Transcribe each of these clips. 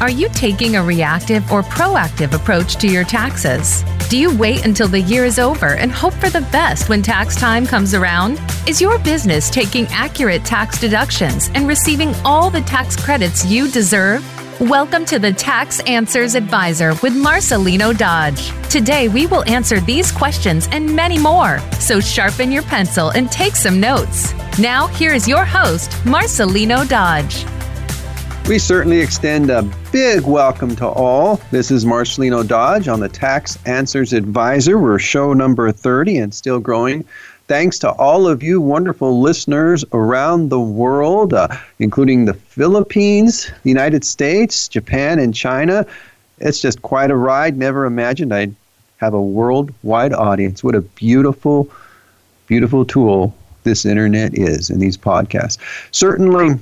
Are you taking a reactive or proactive approach to your taxes? Do you wait until the year is over and hope for the best when tax time comes around? Is your business taking accurate tax deductions and receiving all the tax credits you deserve? Welcome to the Tax Answers Advisor with Marcelino Dodge. Today, we will answer these questions and many more. So sharpen your pencil and take some notes. Now, here is your host, Marcelino Dodge. We certainly extend a big welcome to all. This is Marcelino Dodge on the Tax Answers Advisor. We're show number 30 and still growing. Thanks to all of you wonderful listeners around the world, uh, including the Philippines, the United States, Japan, and China. It's just quite a ride. Never imagined I'd have a worldwide audience. What a beautiful, beautiful tool this internet is and these podcasts. Certainly,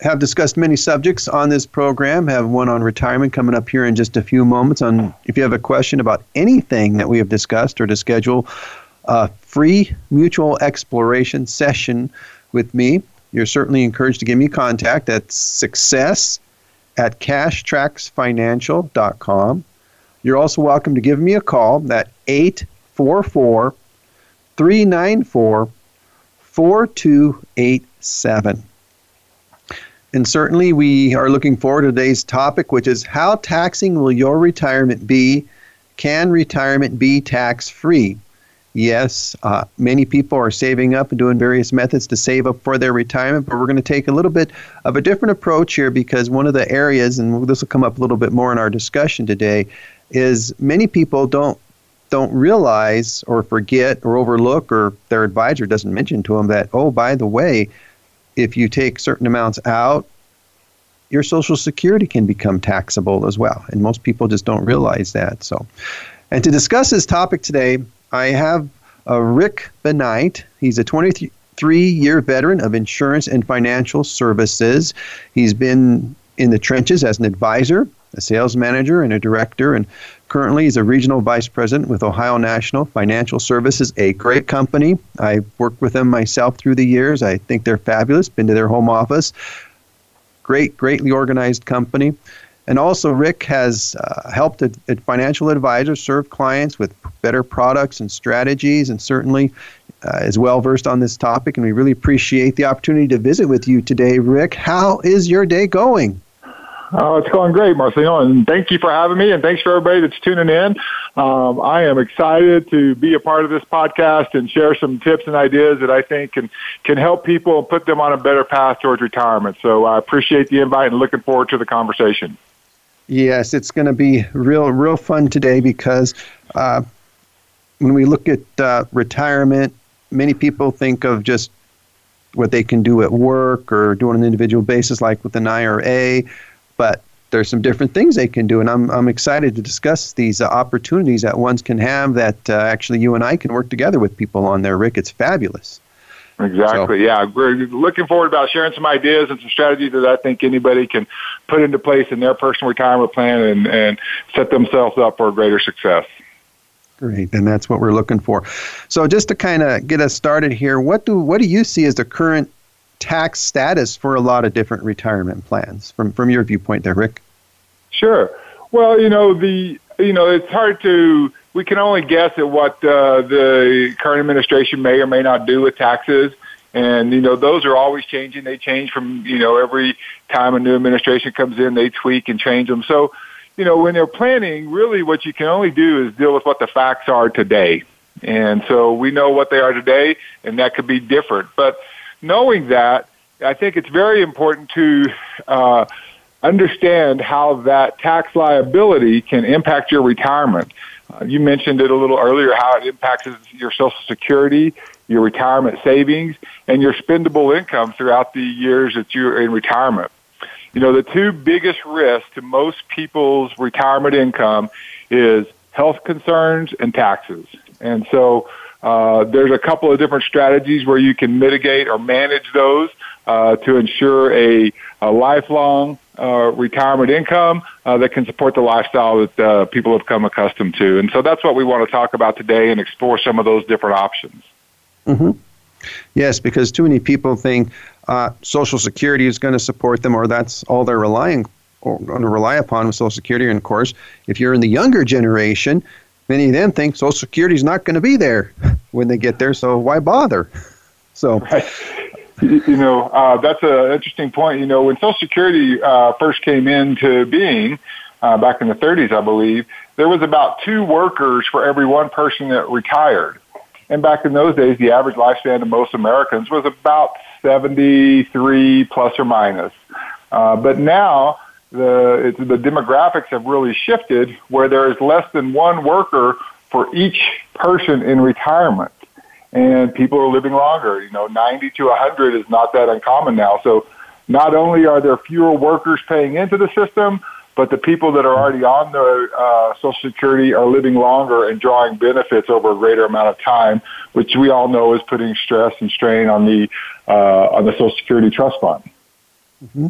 have discussed many subjects on this program. Have one on retirement coming up here in just a few moments. On if you have a question about anything that we have discussed or to schedule a free mutual exploration session with me, you're certainly encouraged to give me contact at success at cashtracksfinancial.com. You're also welcome to give me a call at 844 394 4287. And certainly, we are looking forward to today's topic, which is how taxing will your retirement be? Can retirement be tax free? Yes, uh, many people are saving up and doing various methods to save up for their retirement, but we're going to take a little bit of a different approach here because one of the areas, and this will come up a little bit more in our discussion today, is many people don't don't realize or forget or overlook or their advisor doesn't mention to them that oh by the way if you take certain amounts out, your Social Security can become taxable as well. And most people just don't realize that. So, and to discuss this topic today, I have uh, Rick Benight. He's a 23 year veteran of insurance and financial services. He's been in the trenches as an advisor, a sales manager, and a director. And Currently, he's a regional vice president with Ohio National Financial Services, a great company. I've worked with them myself through the years. I think they're fabulous. Been to their home office. Great, greatly organized company. And also, Rick has uh, helped a, a financial advisors serve clients with better products and strategies, and certainly uh, is well versed on this topic. And we really appreciate the opportunity to visit with you today, Rick. How is your day going? Oh, it's going great, Marcelino, and thank you for having me, and thanks for everybody that's tuning in. Um, I am excited to be a part of this podcast and share some tips and ideas that I think can can help people and put them on a better path towards retirement. So I appreciate the invite and looking forward to the conversation. Yes, it's going to be real, real fun today because uh, when we look at uh, retirement, many people think of just what they can do at work or do on an individual basis, like with an IRA but there's some different things they can do, and I'm I'm excited to discuss these uh, opportunities that ones can have that uh, actually you and I can work together with people on there. Rick, it's fabulous. Exactly. So, yeah, we're looking forward about sharing some ideas and some strategies that I think anybody can put into place in their personal retirement plan and and set themselves up for greater success. Great, and that's what we're looking for. So, just to kind of get us started here, what do what do you see as the current tax status for a lot of different retirement plans from from your viewpoint there, Rick? Sure. Well, you know the you know it's hard to we can only guess at what uh, the current administration may or may not do with taxes. And you know those are always changing. They change from you know every time a new administration comes in, they tweak and change them. So, you know when they're planning, really what you can only do is deal with what the facts are today. And so we know what they are today, and that could be different. But knowing that, I think it's very important to uh, understand how that tax liability can impact your retirement. Uh, you mentioned it a little earlier how it impacts your Social Security, your retirement savings, and your spendable income throughout the years that you're in retirement. You know, the two biggest risks to most people's retirement income is health concerns and taxes. And so, uh, there's a couple of different strategies where you can mitigate or manage those uh, to ensure a, a lifelong uh, retirement income uh, that can support the lifestyle that uh, people have come accustomed to. And so that's what we want to talk about today and explore some of those different options. Mm-hmm. Yes, because too many people think uh, Social Security is going to support them or that's all they're relying going to rely upon with Social Security. And of course, if you're in the younger generation, many of them think Social Security is not going to be there when they get there, so why bother? So, right. you, know, uh, that's an interesting point. You know, when Social Security uh, first came into being uh, back in the 30s, I believe, there was about two workers for every one person that retired. And back in those days, the average lifespan of most Americans was about 73 plus or minus. Uh, but now the the demographics have really shifted, where there is less than one worker for each person in retirement, and people are living longer. You know, 90 to 100 is not that uncommon now. So, not only are there fewer workers paying into the system, but the people that are already on the uh, Social Security are living longer and drawing benefits over a greater amount of time, which we all know is putting stress and strain on the uh, on the Social Security Trust Fund. Mm-hmm.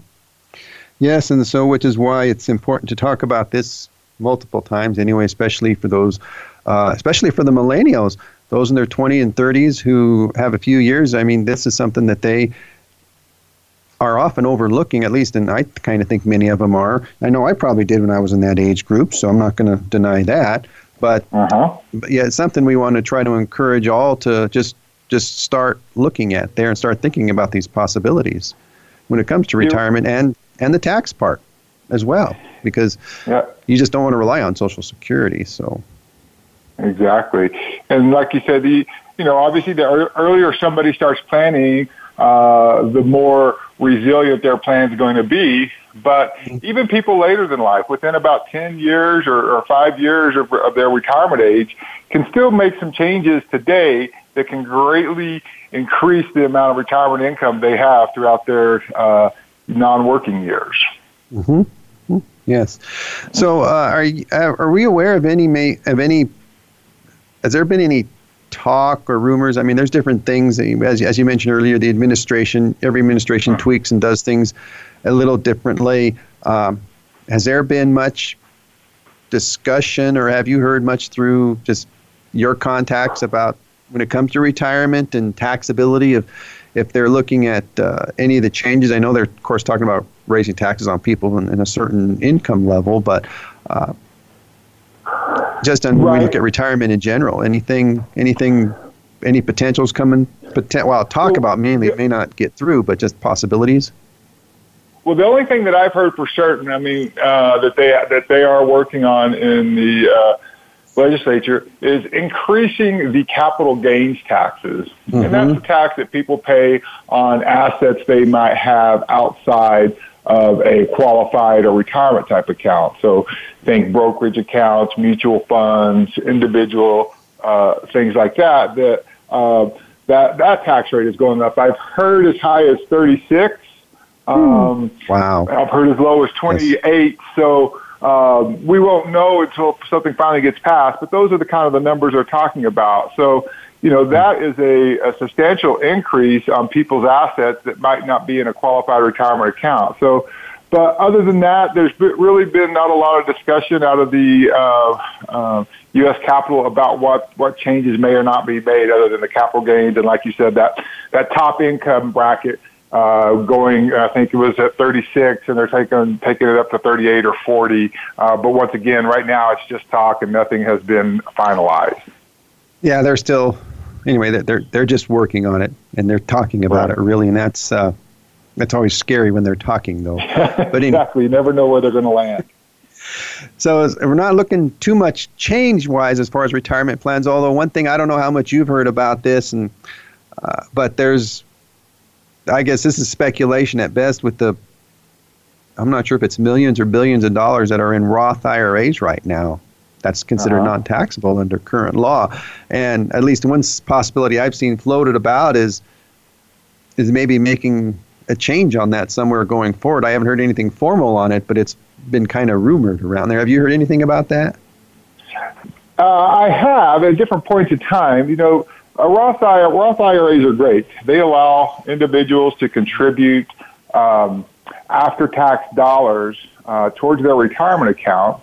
Yes, and so which is why it's important to talk about this multiple times anyway, especially for those, uh, especially for the millennials, those in their 20s and 30s who have a few years. I mean, this is something that they are often overlooking, at least, and I kind of think many of them are. I know I probably did when I was in that age group, so I'm not going to deny that. But, uh-huh. but yeah, it's something we want to try to encourage all to just just start looking at there and start thinking about these possibilities when it comes to retirement and and the tax part as well, because yeah. you just don't want to rely on Social Security. So exactly, and like you said, the you know obviously the earlier somebody starts planning, uh, the more resilient their plan is going to be. But even people later than life, within about 10 years or, or five years of, of their retirement age, can still make some changes today that can greatly increase the amount of retirement income they have throughout their uh, non-working years. Mm-hmm. mm-hmm. Yes. So, uh, are uh, are we aware of any may of any? Has there been any talk or rumors? I mean, there's different things. As as you mentioned earlier, the administration, every administration tweaks and does things a little differently. Um, has there been much discussion, or have you heard much through just your contacts about when it comes to retirement and taxability of if they're looking at uh, any of the changes. I know they're, of course, talking about raising taxes on people in, in a certain income level, but uh, just on, right. when we look at retirement in general, anything, anything, any potentials coming? Poten- well, talk well, about mainly yeah. may not get through, but just possibilities. Well, the only thing that I've heard for certain, I mean, uh, that they that they are working on in the uh, legislature is increasing the capital gains taxes. Mm-hmm. And that's the tax that people pay on assets they might have outside of a qualified or retirement type account. So think brokerage accounts, mutual funds, individual uh, things like that. That uh, that that tax rate is going up. I've heard as high as 36. Hmm. Um, wow. I've heard as low as 28. Yes. So um, we won't know until something finally gets passed, but those are the kind of the numbers they're talking about. So, you know, that is a, a substantial increase on people's assets that might not be in a qualified retirement account. So, but other than that, there's really been not a lot of discussion out of the uh, uh, U.S. Capitol about what, what changes may or not be made other than the capital gains. And like you said, that, that top income bracket uh, going, I think it was at 36, and they're taking taking it up to 38 or 40. Uh, but once again, right now it's just talk, and nothing has been finalized. Yeah, they're still anyway. They're they're just working on it, and they're talking about right. it really, and that's uh, that's always scary when they're talking, though. But exactly, you never know where they're going to land. So we're not looking too much change-wise as far as retirement plans. Although one thing I don't know how much you've heard about this, and uh, but there's I guess this is speculation at best with the I'm not sure if it's millions or billions of dollars that are in Roth IRAs right now. That's considered uh-huh. non-taxable under current law. And at least one possibility I've seen floated about is is maybe making a change on that somewhere going forward. I haven't heard anything formal on it, but it's been kind of rumored around there. Have you heard anything about that? Uh, I have at different points in time. You know, uh, Roth, IRA, Roth IRAs are great. They allow individuals to contribute um, after-tax dollars uh, towards their retirement account.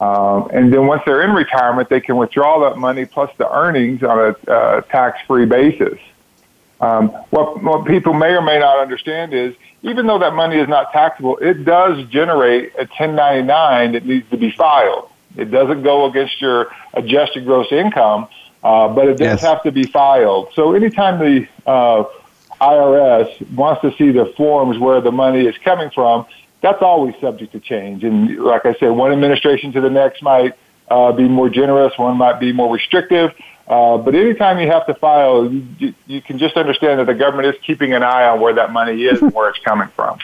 Um, and then once they're in retirement, they can withdraw that money plus the earnings on a uh, tax-free basis. Um, what, what people may or may not understand is even though that money is not taxable, it does generate a 1099 that needs to be filed. It doesn't go against your adjusted gross income, uh, but it does yes. have to be filed. So anytime the uh, IRS wants to see the forms where the money is coming from, that's always subject to change. And like I said, one administration to the next might uh, be more generous, one might be more restrictive. Uh, but anytime you have to file, you, you can just understand that the government is keeping an eye on where that money is and where it's coming from.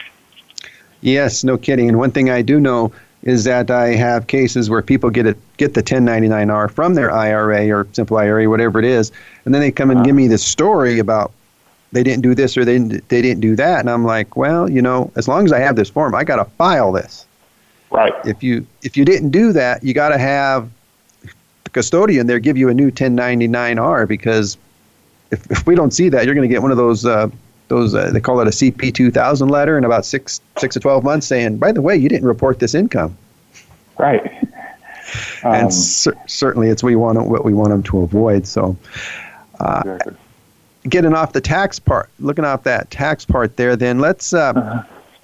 Yes, no kidding. And one thing I do know is that I have cases where people get it get the 1099R from their IRA or simple IRA, whatever it is, and then they come and uh-huh. give me this story about they didn't do this or they didn't, they didn't do that, and I'm like, well, you know, as long as I have this form, I got to file this. Right. If you if you didn't do that, you got to have the custodian there give you a new 1099R because if, if we don't see that, you're going to get one of those uh, those uh, they call it a CP 2000 letter in about six six to 12 months saying, by the way, you didn't report this income. Right. Um, and cer- certainly, it's we want what we want them to avoid. So. Uh, exactly. Getting off the tax part, looking off that tax part there, then let's uh, uh-huh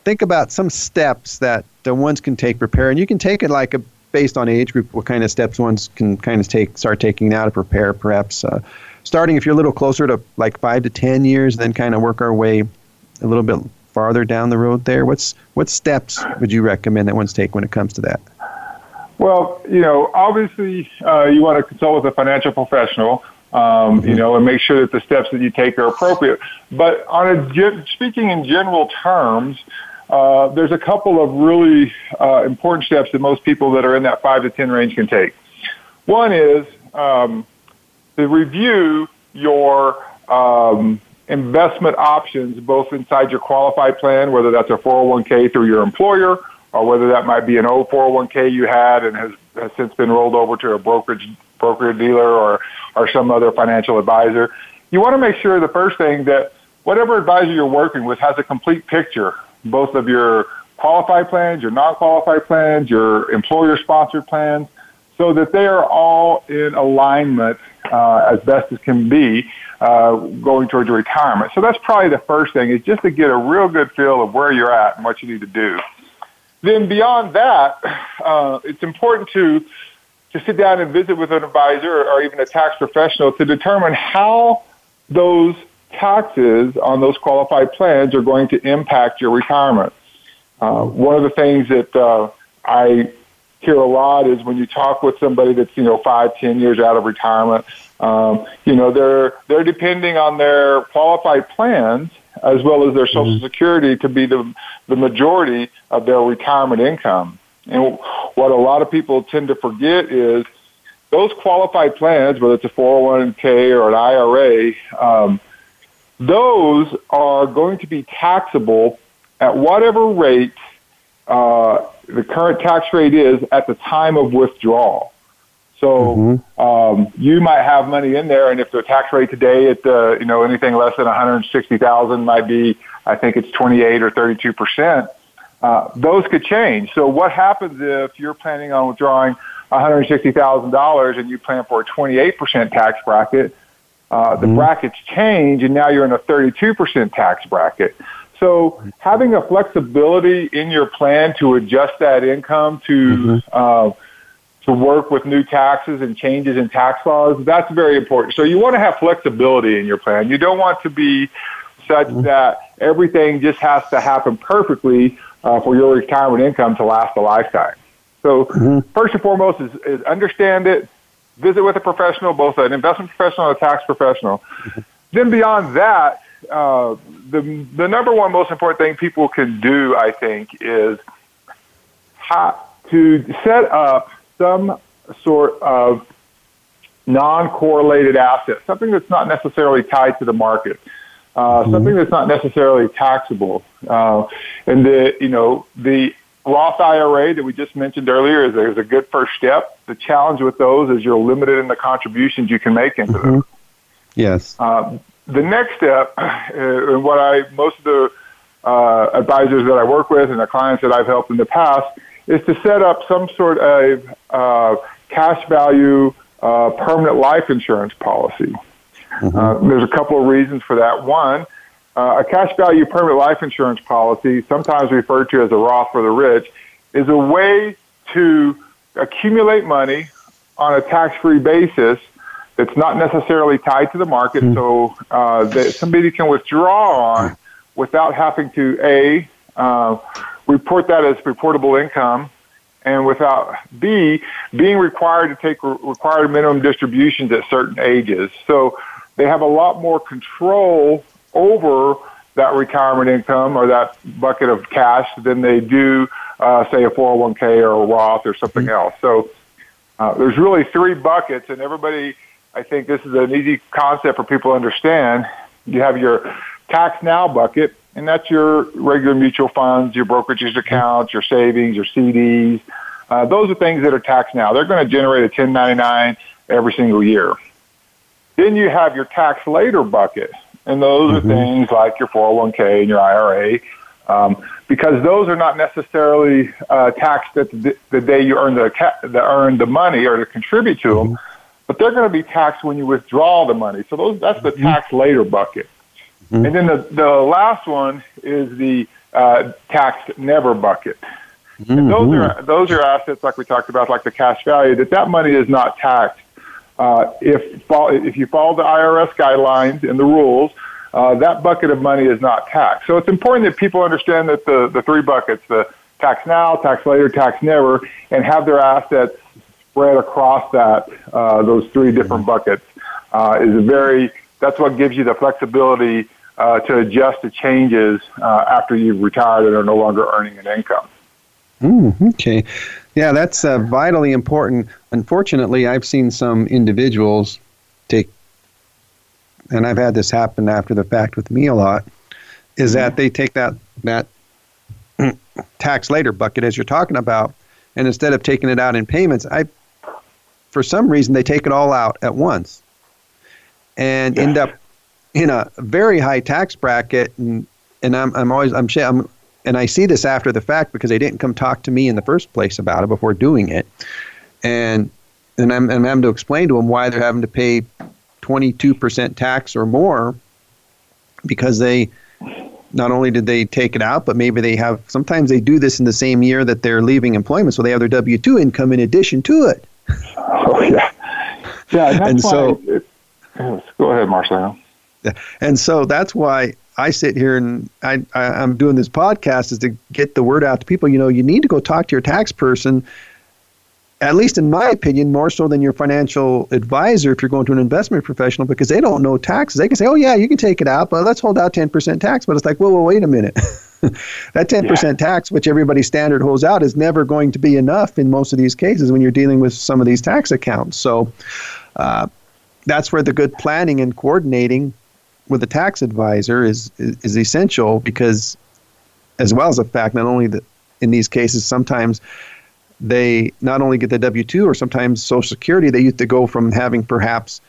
think about some steps that the ones can take prepare, and you can take it like a based on age group, what kind of steps ones can kind of take start taking now to prepare, perhaps uh, starting if you're a little closer to like five to ten years, then kind of work our way a little bit farther down the road there. What's what steps would you recommend that ones take when it comes to that? Well, you know, obviously, uh, you want to consult with a financial professional um, you know, and make sure that the steps that you take are appropriate. But on a speaking in general terms, uh, there's a couple of really uh, important steps that most people that are in that five to ten range can take. One is um, to review your um, investment options, both inside your qualified plan, whether that's a 401k through your employer, or whether that might be an old 401k you had and has, has since been rolled over to a brokerage broker dealer or or some other financial advisor. You want to make sure the first thing that whatever advisor you're working with has a complete picture both of your qualified plans, your non-qualified plans, your employer-sponsored plans, so that they are all in alignment uh, as best as can be uh, going towards retirement. So that's probably the first thing is just to get a real good feel of where you're at and what you need to do. Then beyond that, uh, it's important to to sit down and visit with an advisor or even a tax professional to determine how those taxes on those qualified plans are going to impact your retirement. Uh, one of the things that uh, I hear a lot is when you talk with somebody that's you know five, ten years out of retirement, um, you know they're they're depending on their qualified plans as well as their Social mm-hmm. Security to be the the majority of their retirement income. And what a lot of people tend to forget is those qualified plans, whether it's a 401k or an IRA, um, those are going to be taxable at whatever rate uh, the current tax rate is at the time of withdrawal. So mm-hmm. um, you might have money in there, and if the tax rate today at uh, you know anything less than one hundred sixty thousand might be, I think it's twenty eight or thirty two percent. Uh, those could change. So what happens if you're planning on withdrawing one hundred sixty thousand dollars and you plan for a twenty eight percent tax bracket? Uh, the mm-hmm. brackets change, and now you're in a 32% tax bracket. So having a flexibility in your plan to adjust that income to mm-hmm. uh, to work with new taxes and changes in tax laws, that's very important. So you want to have flexibility in your plan. You don't want to be such mm-hmm. that everything just has to happen perfectly uh, for your retirement income to last a lifetime. So mm-hmm. first and foremost is, is understand it, visit with a professional, both an investment professional and a tax professional. Mm-hmm. Then beyond that, uh, the the number one most important thing people can do, I think, is how to set up some sort of non-correlated asset, something that's not necessarily tied to the market, uh, mm-hmm. something that's not necessarily taxable. Uh, and the you know the Roth IRA that we just mentioned earlier is a, is a good first step. The challenge with those is you're limited in the contributions you can make into mm-hmm. them. Yes. Uh, the next step, uh, and what I most of the uh, advisors that I work with and the clients that I've helped in the past, is to set up some sort of uh, cash value uh, permanent life insurance policy. Mm-hmm. Uh, there's a couple of reasons for that. One, uh, a cash value permanent life insurance policy, sometimes referred to as a Roth for the rich, is a way to accumulate money on a tax-free basis that's not necessarily tied to the market, mm-hmm. so uh, that somebody can withdraw on without having to a uh, report that as reportable income, and without b being required to take re- required minimum distributions at certain ages. So they have a lot more control over that retirement income or that bucket of cash than they do, uh, say, a 401k or a Roth or something mm-hmm. else. So uh, there's really three buckets, and everybody, I think this is an easy concept for people to understand. You have your tax now bucket, and that's your regular mutual funds, your brokerages accounts, your savings, your CDs. Uh, those are things that are taxed now. They're going to generate a 1099 every single year. Then you have your tax later bucket, and those mm-hmm. are things like your 401k and your IRA, um, because those are not necessarily uh, taxed at the, the day you earn the, the earn the money or to contribute to mm-hmm. them, but they're going to be taxed when you withdraw the money. So those that's the mm-hmm. tax later bucket. Mm-hmm. And then the, the last one is the uh, tax never bucket. Mm-hmm. And those are those are assets like we talked about, like the cash value. That that money is not taxed uh, if if you follow the IRS guidelines and the rules. Uh, that bucket of money is not taxed. So it's important that people understand that the, the three buckets, the tax now, tax later, tax never, and have their assets spread across that, uh, those three different mm-hmm. buckets, uh, is a very, that's what gives you the flexibility uh, to adjust to changes uh, after you've retired and are no longer earning an income. Mm, okay. Yeah, that's uh, vitally important. Unfortunately, I've seen some individuals take, and I've had this happen after the fact with me a lot, is that they take that that tax later bucket as you're talking about, and instead of taking it out in payments, I, for some reason, they take it all out at once, and yeah. end up in a very high tax bracket and and I'm I'm always I'm, I'm and I see this after the fact because they didn't come talk to me in the first place about it before doing it, and and I'm, I'm having to explain to them why they're having to pay 22% tax or more because they not only did they take it out, but maybe they have sometimes they do this in the same year that they're leaving employment, so they have their W two income in addition to it. Yeah, and, so. It, go ahead, Marcelo. And so that's why I sit here and I, I am doing this podcast is to get the word out to people. You know, you need to go talk to your tax person. At least in my opinion, more so than your financial advisor if you're going to an investment professional because they don't know taxes. They can say, "Oh yeah, you can take it out, but let's hold out 10% tax." But it's like, "Well, well wait a minute." that 10% yeah. tax, which everybody standard holds out, is never going to be enough in most of these cases when you're dealing with some of these tax accounts. So uh, that's where the good planning and coordinating with a tax advisor is, is, is essential because, as well as the fact, not only that in these cases sometimes they not only get the W two or sometimes Social Security, they used to go from having perhaps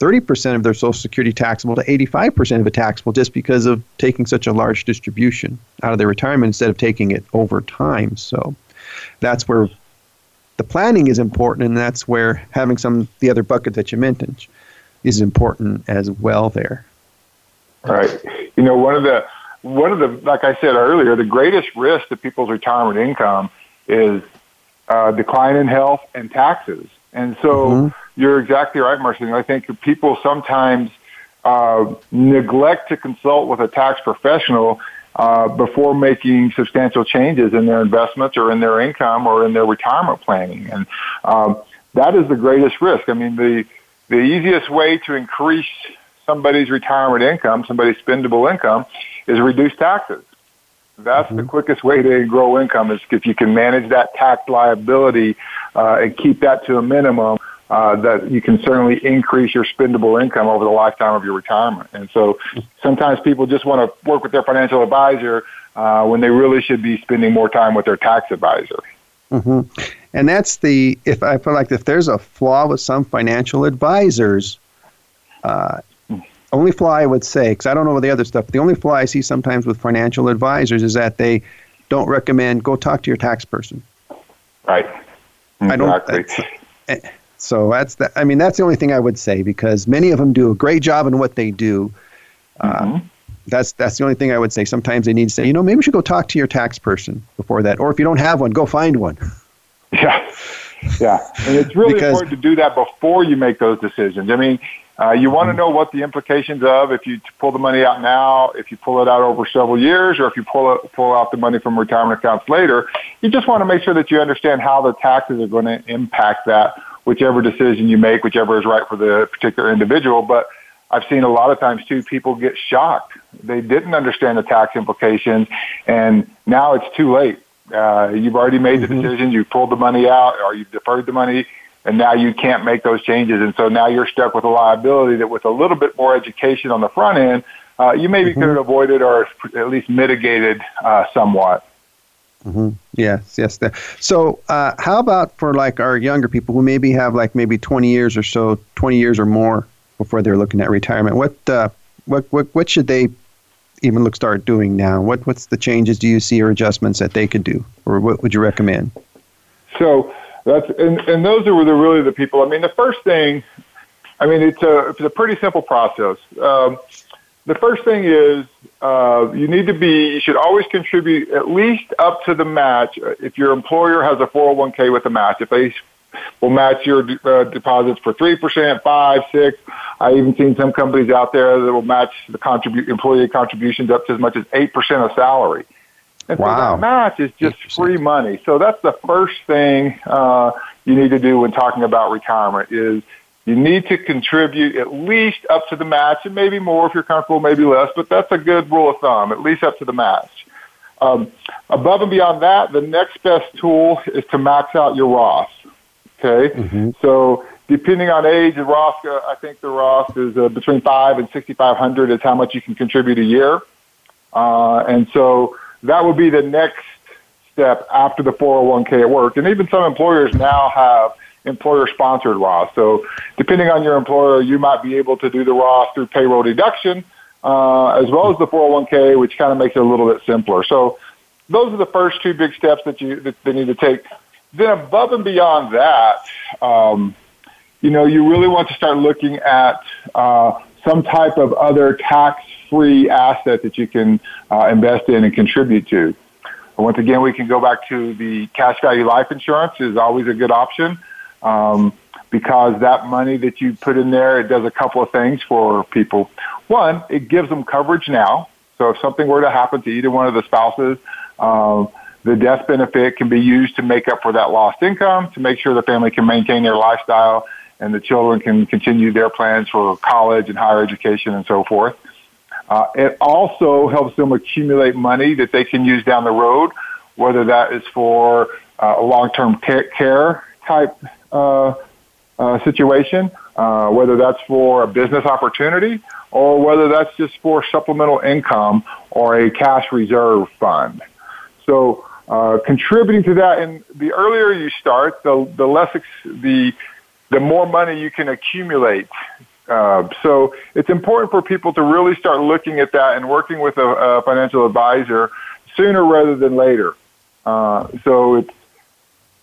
30% of their Social Security taxable to 85% of it taxable just because of taking such a large distribution out of their retirement instead of taking it over time. So that's where the planning is important, and that's where having some the other bucket that you mentioned is important as well there. Right. You know, one of the one of the like I said earlier, the greatest risk to people's retirement income is uh, decline in health and taxes. And so mm-hmm. you're exactly right, Marcelo. I think people sometimes uh, neglect to consult with a tax professional uh, before making substantial changes in their investments or in their income or in their retirement planning. And um, that is the greatest risk. I mean, the the easiest way to increase somebody's retirement income, somebody's spendable income, is reduce taxes. That's mm-hmm. the quickest way to grow income is if you can manage that tax liability uh, and keep that to a minimum. Uh, that you can certainly increase your spendable income over the lifetime of your retirement. And so sometimes people just want to work with their financial advisor uh, when they really should be spending more time with their tax advisor. Mm-hmm. And that's the if I feel like if there's a flaw with some financial advisors, uh, only flaw I would say, because I don't know the other stuff, the only flaw I see sometimes with financial advisors is that they don't recommend go talk to your tax person. Right. Exactly. I don't. So that's the, I mean, that's the only thing I would say because many of them do a great job in what they do. Uh, mm-hmm. that's that's the only thing I would say. Sometimes they need to say, you know, maybe you should go talk to your tax person before that, or if you don't have one, go find one. Yeah, yeah, and it's really because, important to do that before you make those decisions. I mean, uh, you want to know what the implications of if you pull the money out now, if you pull it out over several years, or if you pull it, pull out the money from retirement accounts later. You just want to make sure that you understand how the taxes are going to impact that, whichever decision you make, whichever is right for the particular individual. But I've seen a lot of times too, people get shocked. They didn't understand the tax implications, and now it's too late. Uh, you've already made the mm-hmm. decision. You pulled the money out, or you've deferred the money and now you can't make those changes. And so now you're stuck with a liability that with a little bit more education on the front end, uh, you maybe mm-hmm. could have avoided or at least mitigated uh, somewhat. Mm-hmm. Yes, yes. So, uh, how about for like our younger people who maybe have like maybe 20 years or so, 20 years or more before they're looking at retirement? What, uh, what, what, what should they even look start doing now? What, what's the changes do you see or adjustments that they could do, or what would you recommend? So, that's and, and those are the, really the people. I mean, the first thing, I mean, it's a it's a pretty simple process. Um, the first thing is uh, you need to be you should always contribute at least up to the match. If your employer has a 401k with a match, if they will match your uh, deposits for three percent, five, six. I even seen some companies out there that will match the contribute employee contributions up to as much as eight percent of salary. And wow. so that match is just free money. So that's the first thing uh, you need to do when talking about retirement is you need to contribute at least up to the match and maybe more if you're comfortable, maybe less, but that's a good rule of thumb, at least up to the match. Um, above and beyond that, the next best tool is to max out your Roth. Okay, mm-hmm. so depending on age, the Roth, uh, I think the Roth is uh, between five and sixty-five hundred is how much you can contribute a year, uh, and so that would be the next step after the 401k at work. And even some employers now have employer sponsored Roth. So depending on your employer, you might be able to do the Roth through payroll deduction, uh, as well as the 401k, which kind of makes it a little bit simpler. So those are the first two big steps that you that they need to take. Then above and beyond that, um, you know, you really want to start looking at uh, some type of other tax free asset that you can uh, invest in and contribute to. Once again, we can go back to the cash value life insurance is always a good option um, because that money that you put in there, it does a couple of things for people. One, it gives them coverage now. So if something were to happen to either one of the spouses, um, the death benefit can be used to make up for that lost income, to make sure the family can maintain their lifestyle and the children can continue their plans for college and higher education and so forth. Uh, it also helps them accumulate money that they can use down the road, whether that is for uh, long-term care type uh, uh, situation, uh, whether that's for a business opportunity, or whether that's just for supplemental income or a cash reserve fund. So uh, contributing to that, and the earlier you start, the the less ex- the the more money you can accumulate uh, so it's important for people to really start looking at that and working with a, a financial advisor sooner rather than later. Uh, so it's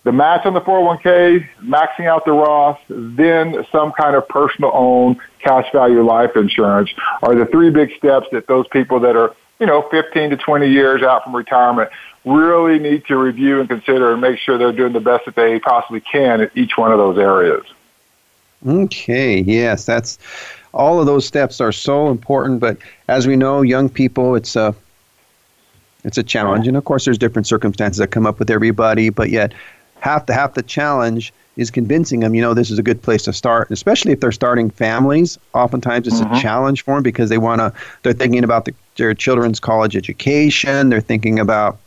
the match on the 401k, maxing out the Roth, then some kind of personal owned cash value life insurance are the three big steps that those people that are, you know, 15 to 20 years out from retirement really need to review and consider and make sure they're doing the best that they possibly can in each one of those areas. Okay, yes, that's all of those steps are so important. But as we know, young people, it's a it's a challenge, and of course, there's different circumstances that come up with everybody. But yet, half the half the challenge is convincing them. You know, this is a good place to start, especially if they're starting families. Oftentimes, it's mm-hmm. a challenge for them because they want to. They're thinking about the, their children's college education. They're thinking about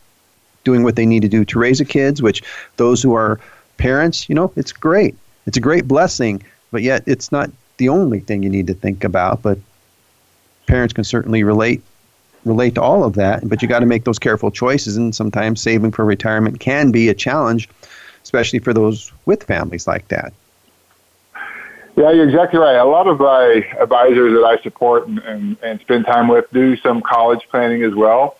doing what they need to do to raise the kids. Which those who are parents, you know, it's great. It's a great blessing but yet it's not the only thing you need to think about. But parents can certainly relate relate to all of that. But you got to make those careful choices, and sometimes saving for retirement can be a challenge, especially for those with families like that. Yeah, you're exactly right. A lot of my advisors that I support and, and, and spend time with do some college planning as well.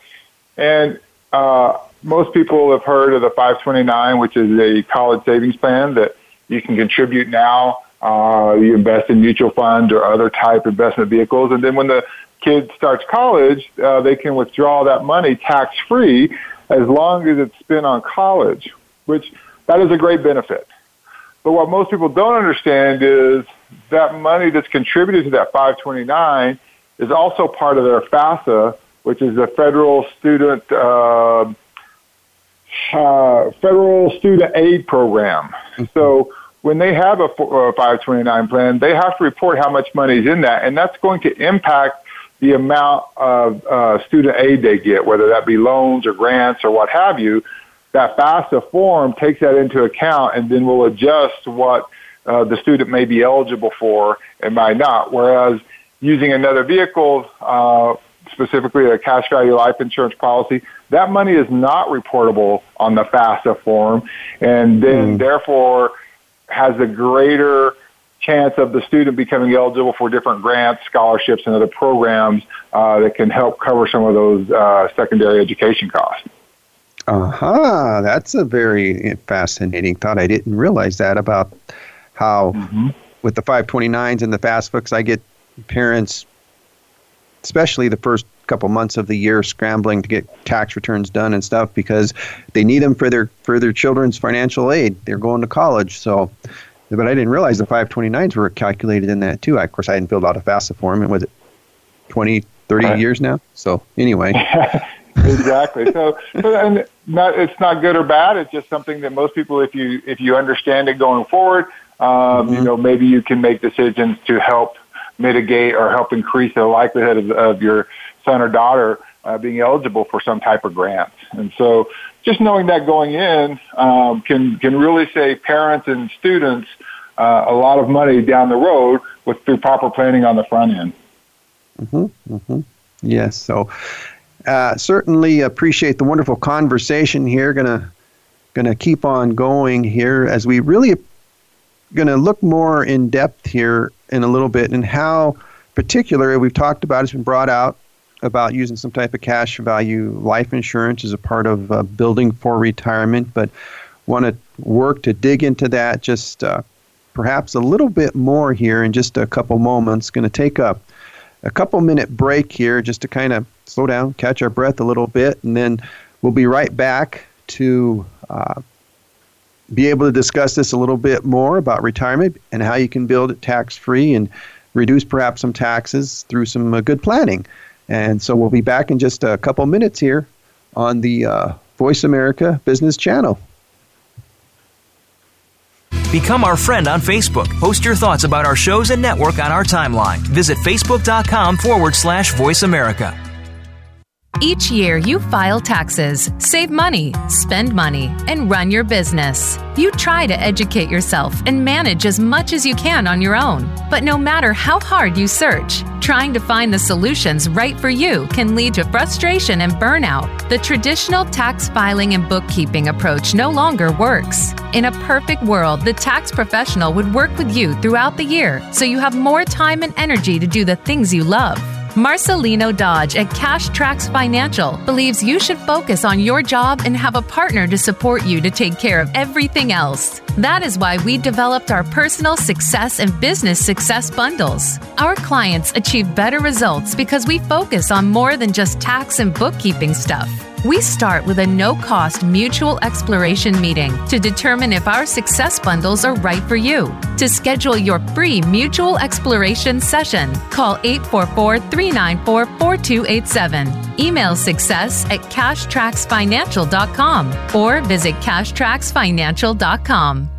And uh, most people have heard of the 529, which is a college savings plan that you can contribute now. Uh, you invest in mutual funds or other type investment vehicles, and then when the kid starts college, uh, they can withdraw that money tax free as long as it's spent on college, which that is a great benefit. But what most people don't understand is that money that's contributed to that 529 is also part of their FAFSA, which is the federal student uh, uh, federal student aid program. Mm-hmm. So when they have a, a 529 plan, they have to report how much money is in that, and that's going to impact the amount of uh, student aid they get, whether that be loans or grants or what have you. That FAFSA form takes that into account and then will adjust what uh, the student may be eligible for and might not. Whereas using another vehicle, uh, specifically a cash value life insurance policy, that money is not reportable on the FAFSA form, and then mm. therefore has a greater chance of the student becoming eligible for different grants, scholarships, and other programs uh, that can help cover some of those uh, secondary education costs. Uh-huh. that's a very fascinating thought. I didn't realize that about how, mm-hmm. with the 529s and the fast books, I get parents, especially the first couple months of the year scrambling to get tax returns done and stuff because they need them for their for their children's financial aid. They're going to college, so. But I didn't realize the 529s were calculated in that too. I, of course, I hadn't filled out a FAFSA form. And was it 20, 30 right. years now? So anyway. exactly. So, so, and not, it's not good or bad. It's just something that most people, if you if you understand it going forward, um, mm-hmm. you know, maybe you can make decisions to help mitigate or help increase the likelihood of, of your son or daughter uh, being eligible for some type of grant. And so just knowing that going in um, can, can really save parents and students uh, a lot of money down the road with through proper planning on the front end. Mm-hmm, mm-hmm. Yes. So uh, certainly appreciate the wonderful conversation here. Gonna gonna keep on going here as we really gonna look more in depth here in a little bit and how particular we've talked about has been brought out about using some type of cash value life insurance as a part of uh, building for retirement, but want to work to dig into that just uh, perhaps a little bit more here in just a couple moments. Going to take a, a couple minute break here just to kind of slow down, catch our breath a little bit, and then we'll be right back to uh, be able to discuss this a little bit more about retirement and how you can build it tax free and reduce perhaps some taxes through some uh, good planning. And so we'll be back in just a couple minutes here on the uh, Voice America Business Channel. Become our friend on Facebook. Post your thoughts about our shows and network on our timeline. Visit facebook.com forward slash voice America. Each year, you file taxes, save money, spend money, and run your business. You try to educate yourself and manage as much as you can on your own. But no matter how hard you search, trying to find the solutions right for you can lead to frustration and burnout. The traditional tax filing and bookkeeping approach no longer works. In a perfect world, the tax professional would work with you throughout the year so you have more time and energy to do the things you love. Marcelino Dodge at Cash Tracks Financial believes you should focus on your job and have a partner to support you to take care of everything else. That is why we developed our personal success and business success bundles. Our clients achieve better results because we focus on more than just tax and bookkeeping stuff. We start with a no cost mutual exploration meeting to determine if our success bundles are right for you. To schedule your free mutual exploration session, call 844 394 4287. Email success at cashtracksfinancial.com or visit cashtracksfinancial.com.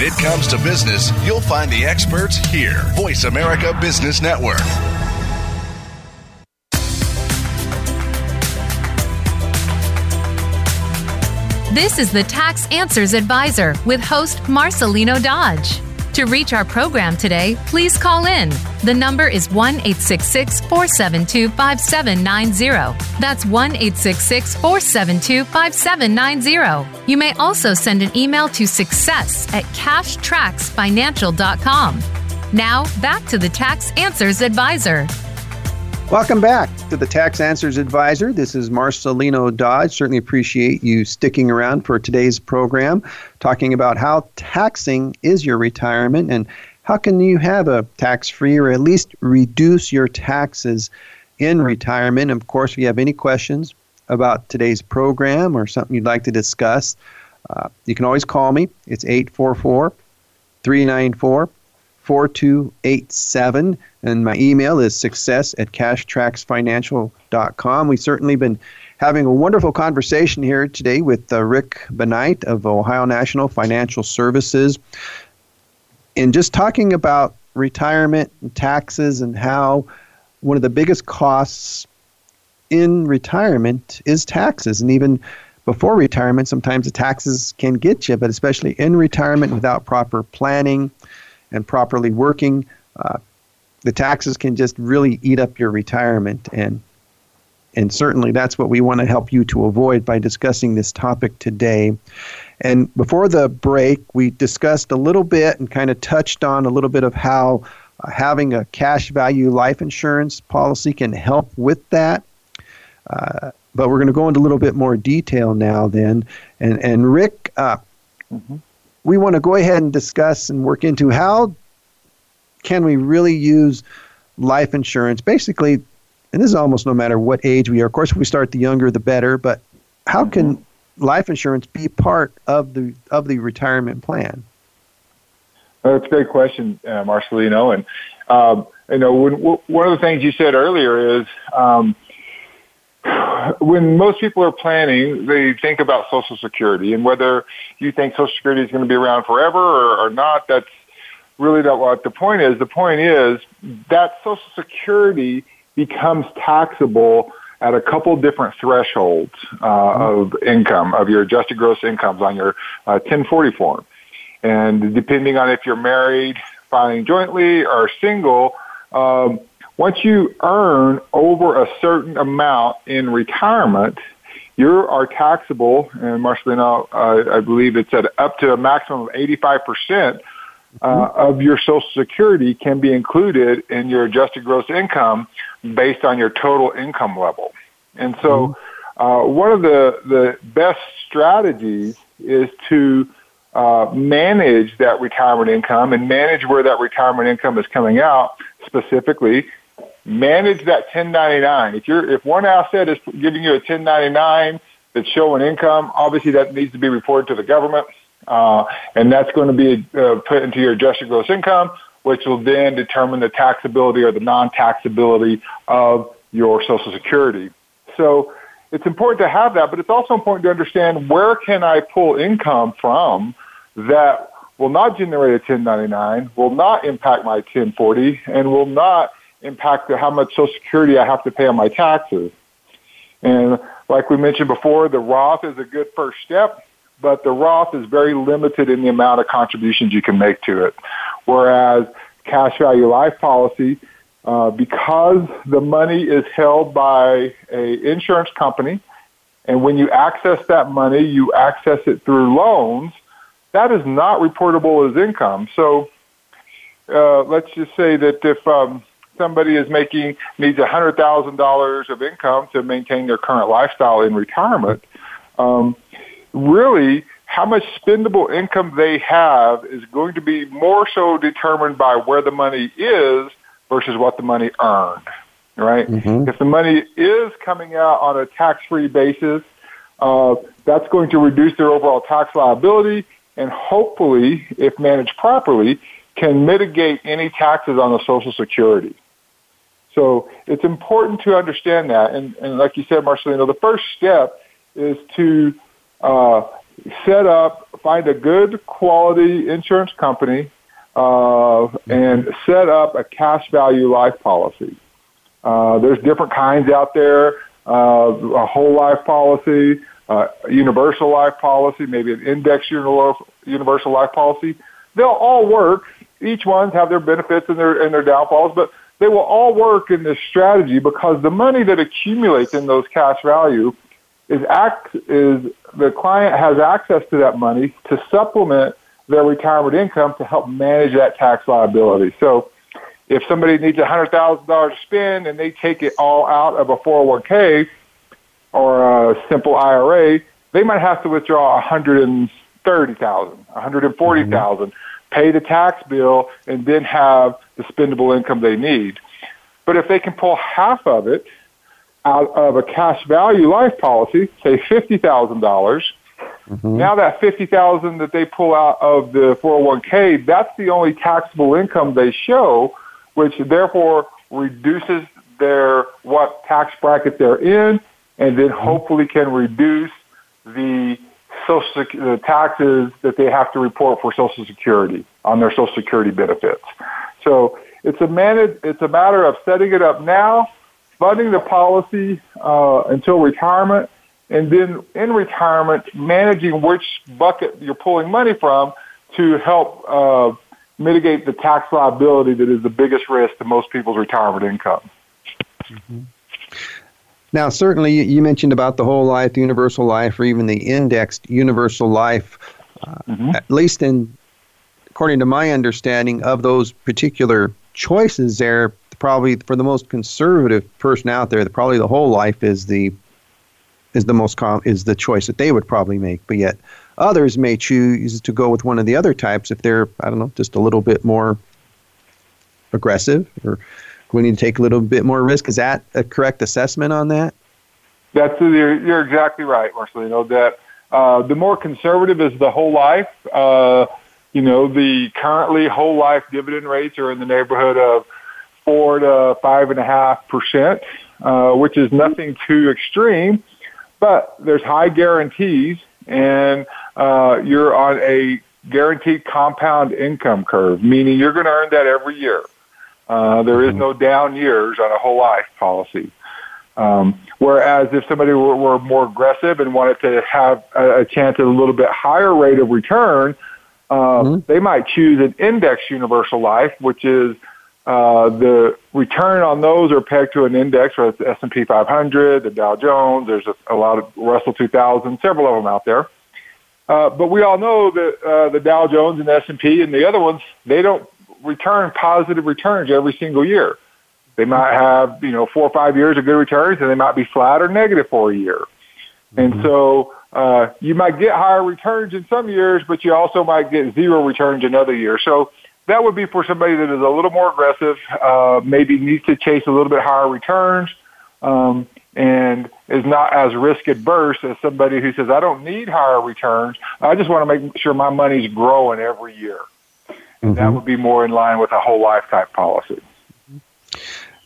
When it comes to business, you'll find the experts here. Voice America Business Network. This is the Tax Answers Advisor with host Marcelino Dodge. To reach our program today, please call in. The number is 1 866 472 5790. That's 1 866 472 5790. You may also send an email to success at cashtracksfinancial.com. Now, back to the Tax Answers Advisor. Welcome back to the Tax Answers Advisor. This is Marcelino Dodge. Certainly appreciate you sticking around for today's program, talking about how taxing is your retirement and how can you have a tax-free or at least reduce your taxes in retirement. Of course, if you have any questions about today's program or something you'd like to discuss, uh, you can always call me. It's 844 394 4287. And my email is success at cashtracksfinancial.com. We've certainly been having a wonderful conversation here today with uh, Rick Benight of Ohio National Financial Services. And just talking about retirement and taxes and how one of the biggest costs in retirement is taxes. And even before retirement, sometimes the taxes can get you, but especially in retirement without proper planning and properly working, uh, the taxes can just really eat up your retirement and and certainly that's what we want to help you to avoid by discussing this topic today. And before the break, we discussed a little bit and kind of touched on a little bit of how uh, having a cash value life insurance policy can help with that. Uh, but we're going to go into a little bit more detail now, then. And and Rick, uh, mm-hmm we want to go ahead and discuss and work into how can we really use life insurance. Basically and this is almost no matter what age we are. Of course if we start the younger the better but how can mm-hmm. life insurance be part of the of the retirement plan? Well, that's a great question uh, marcelino. And um, you know when, one of the things you said earlier is um, when most people are planning, they think about Social Security and whether you think Social Security is going to be around forever or, or not. That's really not what the point is. The point is that Social Security becomes taxable at a couple different thresholds uh, of income, of your adjusted gross incomes on your uh, 1040 form. And depending on if you're married, filing jointly, or single, um, once you earn over a certain amount in retirement, you are taxable, and Marcelino, uh, I believe it's at up to a maximum of 85% uh, of your Social Security can be included in your adjusted gross income based on your total income level. And so, uh, one of the, the best strategies is to uh, manage that retirement income and manage where that retirement income is coming out specifically manage that 1099. If you're if one asset is giving you a 1099 that's showing income, obviously that needs to be reported to the government, uh, and that's going to be uh, put into your adjusted gross income, which will then determine the taxability or the non-taxability of your Social Security. So it's important to have that, but it's also important to understand where can I pull income from that will not generate a 1099, will not impact my 1040, and will not impact how much Social Security I have to pay on my taxes. And like we mentioned before, the Roth is a good first step, but the Roth is very limited in the amount of contributions you can make to it. Whereas cash value life policy, uh, because the money is held by a insurance company, and when you access that money, you access it through loans. That is not reportable as income. So uh, let's just say that if um, somebody is making needs a hundred thousand dollars of income to maintain their current lifestyle in retirement, um, really how much spendable income they have is going to be more so determined by where the money is versus what the money earned. Right? Mm-hmm. If the money is coming out on a tax-free basis, uh, that's going to reduce their overall tax liability, and hopefully, if managed properly, can mitigate any taxes on the Social Security. So it's important to understand that. And, and like you said, Marcelino, the first step is to uh, set up, find a good quality insurance company, uh, and set up a cash value life policy. Uh, there's different kinds out there, uh, a whole life policy, uh, universal life policy, maybe an index universal life policy. They'll all work. Each ones have their benefits and their and their downfalls, but they will all work in this strategy because the money that accumulates in those cash value is act is the client has access to that money to supplement their retirement income to help manage that tax liability. So if somebody needs $100,000 to spend and they take it all out of a 401k or a simple IRA, they might have to withdraw 130,000, 140,000, mm-hmm. Pay the tax bill and then have the spendable income they need. But if they can pull half of it out of a cash value life policy, say $50,000, mm-hmm. now that 50000 that they pull out of the 401k, that's the only taxable income they show, which therefore reduces their what tax bracket they're in and then mm-hmm. hopefully can reduce the social the taxes that they have to report for Social Security on their Social Security benefits. So it's a man, it's a matter of setting it up now funding the policy uh, until retirement, and then in retirement, managing which bucket you're pulling money from to help uh, mitigate the tax liability that is the biggest risk to most people's retirement income. Mm-hmm. Now, certainly, you mentioned about the whole life, the universal life, or even the indexed universal life. Uh, mm-hmm. At least in, according to my understanding of those particular choices, there probably for the most conservative person out there, probably the whole life is the is the most com- is the choice that they would probably make. But yet others may choose to go with one of the other types if they're I don't know just a little bit more aggressive or willing to take a little bit more risk. Is that a correct assessment on that? That's you're, you're exactly right, Marcelino. That uh, the more conservative is the whole life. Uh, you know, the currently whole life dividend rates are in the neighborhood of four to five and a half percent, uh, which is nothing too extreme, but there's high guarantees and uh, you're on a guaranteed compound income curve, meaning you're going to earn that every year. Uh, there is mm-hmm. no down years on a whole life policy. Um, whereas if somebody were, were, more aggressive and wanted to have a, a, chance at a little bit higher rate of return, uh, mm-hmm. they might choose an index universal life, which is uh, the return on those are pegged to an index, whether it's S&P 500, the Dow Jones. There's a, a lot of Russell 2000, several of them out there. Uh, but we all know that uh, the Dow Jones and the S&P and the other ones, they don't return positive returns every single year. They might have, you know, four or five years of good returns, and they might be flat or negative for a year. And mm-hmm. so uh, you might get higher returns in some years, but you also might get zero returns another year. So that would be for somebody that is a little more aggressive, uh, maybe needs to chase a little bit higher returns, um, and is not as risk adverse as somebody who says, I don't need higher returns. I just want to make sure my money's growing every year. Mm-hmm. That would be more in line with a whole life type policy.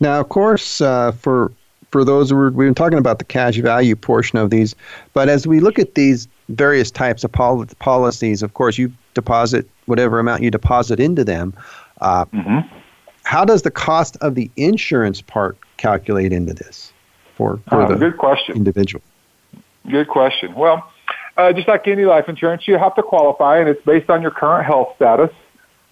Now, of course, uh, for for those we've been talking about the cash value portion of these, but as we look at these various types of pol- policies, of course, you deposit whatever amount you deposit into them. Uh, mm-hmm. How does the cost of the insurance part calculate into this for, for uh, the good question. individual? Good question. Well, uh, just like any life insurance, you have to qualify, and it's based on your current health status.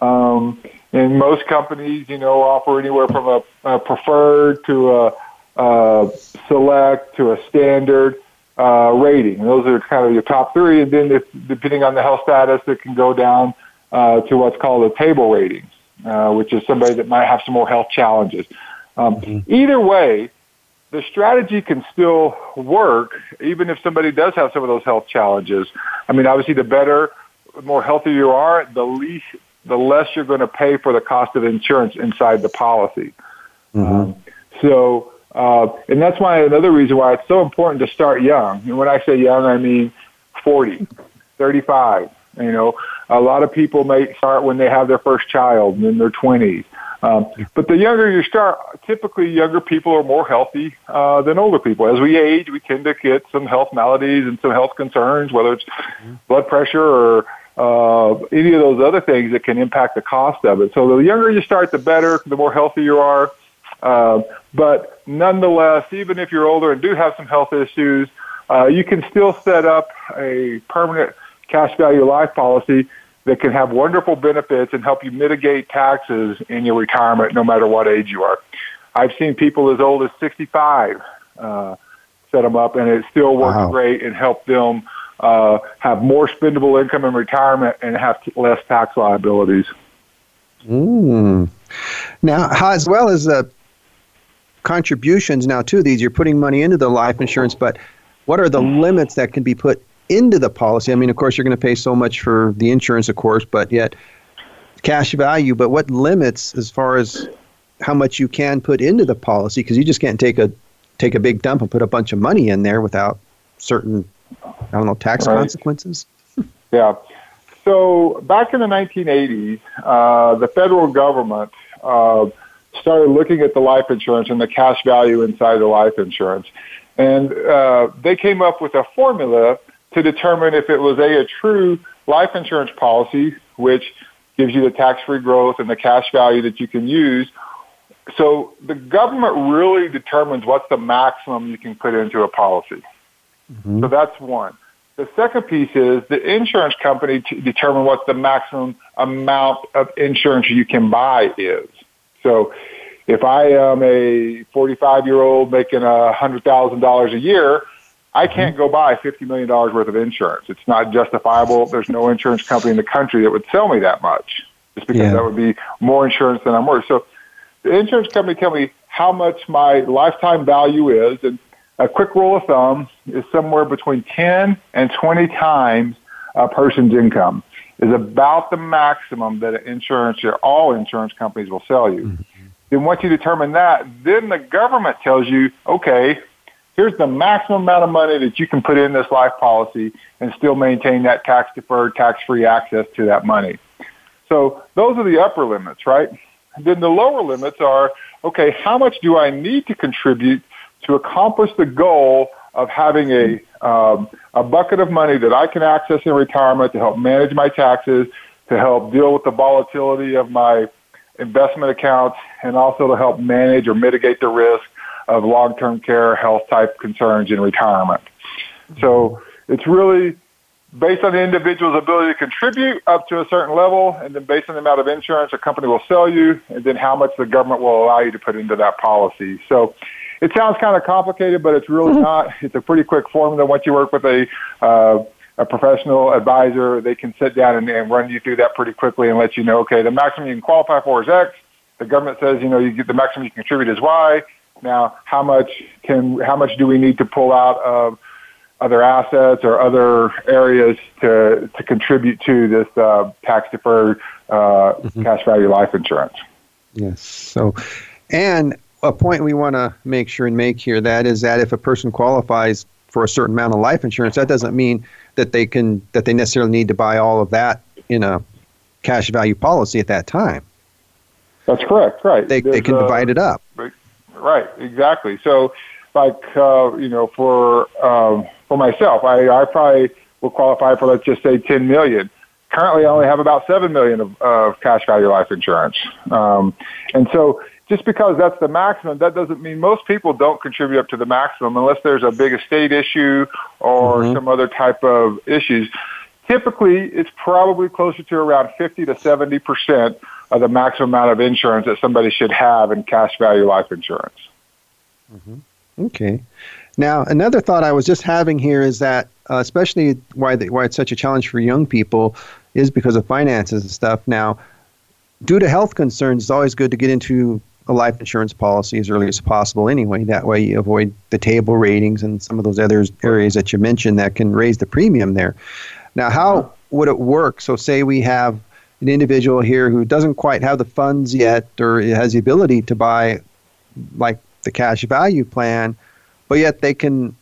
Um, and most companies, you know, offer anywhere from a, a preferred to a, a, select to a standard uh, rating. Those are kind of your top three. And then, if, depending on the health status, it can go down uh, to what's called a table rating, uh, which is somebody that might have some more health challenges. Um, mm-hmm. Either way, the strategy can still work, even if somebody does have some of those health challenges. I mean, obviously, the better, the more healthy you are, the least, the less you're going to pay for the cost of insurance inside the policy. Mm-hmm. Um, so, uh, and that's why another reason why it's so important to start young. And when I say young, I mean 40, 35, you know, a lot of people may start when they have their first child and in their 20s. Um, but the younger you start, typically younger people are more healthy uh, than older people. As we age, we tend to get some health maladies and some health concerns, whether it's mm-hmm. blood pressure or uh, any of those other things that can impact the cost of it. So the younger you start, the better, the more healthy you are. Uh, but nonetheless, even if you're older and do have some health issues, uh, you can still set up a permanent cash value life policy that can have wonderful benefits and help you mitigate taxes in your retirement no matter what age you are. I've seen people as old as 65 uh, set them up, and it still works wow. great and help them uh, have more spendable income in retirement and have less tax liabilities. Mm. Now, as well as the contributions now to these, you're putting money into the life insurance, but what are the limits that can be put into the policy? I mean, of course, you're going to pay so much for the insurance, of course, but yet cash value. But what limits as far as how much you can put into the policy? Because you just can't take a take a big dump and put a bunch of money in there without certain, I don't know, tax right. consequences. yeah. So back in the 1980s, uh, the federal government uh, started looking at the life insurance and the cash value inside the life insurance. And uh, they came up with a formula to determine if it was a, a true life insurance policy, which gives you the tax-free growth and the cash value that you can use. So the government really determines what's the maximum you can put into a policy. Mm-hmm. So that's one. The second piece is the insurance company to determine what the maximum amount of insurance you can buy is. So if I am a 45 year old making a $100,000 a year, I mm-hmm. can't go buy $50 million worth of insurance. It's not justifiable. There's no insurance company in the country that would sell me that much just because yeah. that would be more insurance than I'm worth. So the insurance company tell me how much my lifetime value is, and a quick rule of thumb is somewhere between 10 and 20 times a person's income is about the maximum that an insurance or all insurance companies will sell you. Mm-hmm. Then once you determine that, then the government tells you, okay, here's the maximum amount of money that you can put in this life policy and still maintain that tax deferred, tax free access to that money. So those are the upper limits, right? then the lower limits are, okay, how much do I need to contribute to accomplish the goal of having a, um, a bucket of money that I can access in retirement to help manage my taxes, to help deal with the volatility of my investment accounts, and also to help manage or mitigate the risk of long-term care health type concerns in retirement. So it's really based on the individual's ability to contribute up to a certain level, and then based on the amount of insurance a company will sell you, and then how much the government will allow you to put into that policy. So it sounds kind of complicated, but it's really not. It's a pretty quick formula. Once you work with a uh, a professional advisor, they can sit down and, and run you through that pretty quickly and let you know, okay, the maximum you can qualify for is X. The government says, you know, you get the maximum you can contribute is Y. Now, how much can, how much do we need to pull out of other assets or other areas to, to contribute to this uh, tax deferred uh, mm-hmm. cash value life insurance. Yes. So, and a point we want to make sure and make here that is that if a person qualifies for a certain amount of life insurance, that doesn't mean that they can that they necessarily need to buy all of that in a cash value policy at that time. That's correct. Right. They they can divide it up. Right. Exactly. So, like uh, you know, for um, for myself. I, I probably will qualify for let's just say 10 million. Currently, I only have about 7 million of, of cash value life insurance. Um, and so just because that's the maximum, that doesn't mean most people don't contribute up to the maximum unless there's a big estate issue or mm-hmm. some other type of issues. Typically, it's probably closer to around 50 to 70 percent of the maximum amount of insurance that somebody should have in cash value life insurance. Mm-hmm. Okay. Now, another thought I was just having here is that, uh, especially why the, why it's such a challenge for young people, is because of finances and stuff. Now, due to health concerns, it's always good to get into a life insurance policy as early as possible. Anyway, that way you avoid the table ratings and some of those other areas that you mentioned that can raise the premium there. Now, how would it work? So, say we have an individual here who doesn't quite have the funds yet or has the ability to buy like the cash value plan but yet they can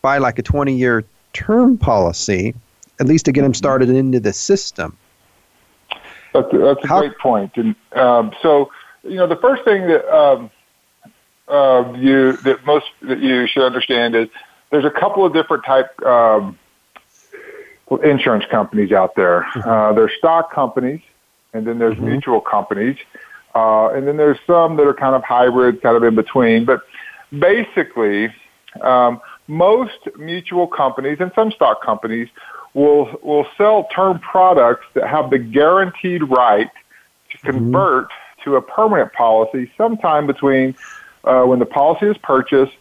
buy like a 20 year term policy, at least to get them started into the system. That's a, that's a How, great point. And um, so, you know, the first thing that um, uh, you that most that you should understand is there's a couple of different type um, insurance companies out there. Mm-hmm. Uh, there's stock companies, and then there's mm-hmm. mutual companies, uh, and then there's some that are kind of hybrid, kind of in between. But basically, um, most mutual companies and some stock companies will will sell term products that have the guaranteed right to mm-hmm. convert. To a permanent policy sometime between uh, when the policy is purchased